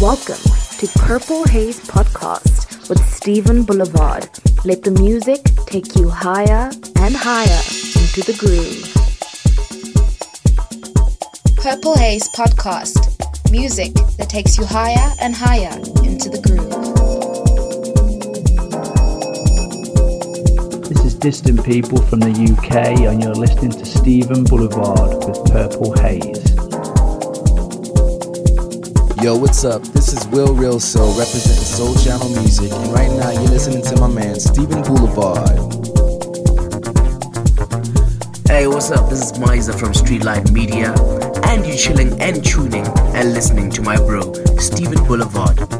Welcome to Purple Haze Podcast with Stephen Boulevard. Let the music take you higher and higher into the groove. Purple Haze Podcast. Music that takes you higher and higher into the groove. This is Distant People from the UK, and you're listening to Stephen Boulevard with Purple Haze. Yo, what's up? This is Will Real Soul representing Soul Channel Music, and right now you're listening to my man Stephen Boulevard. Hey, what's up? This is Miza from Streetlight Media, and you're chilling and tuning and listening to my bro, Stephen Boulevard.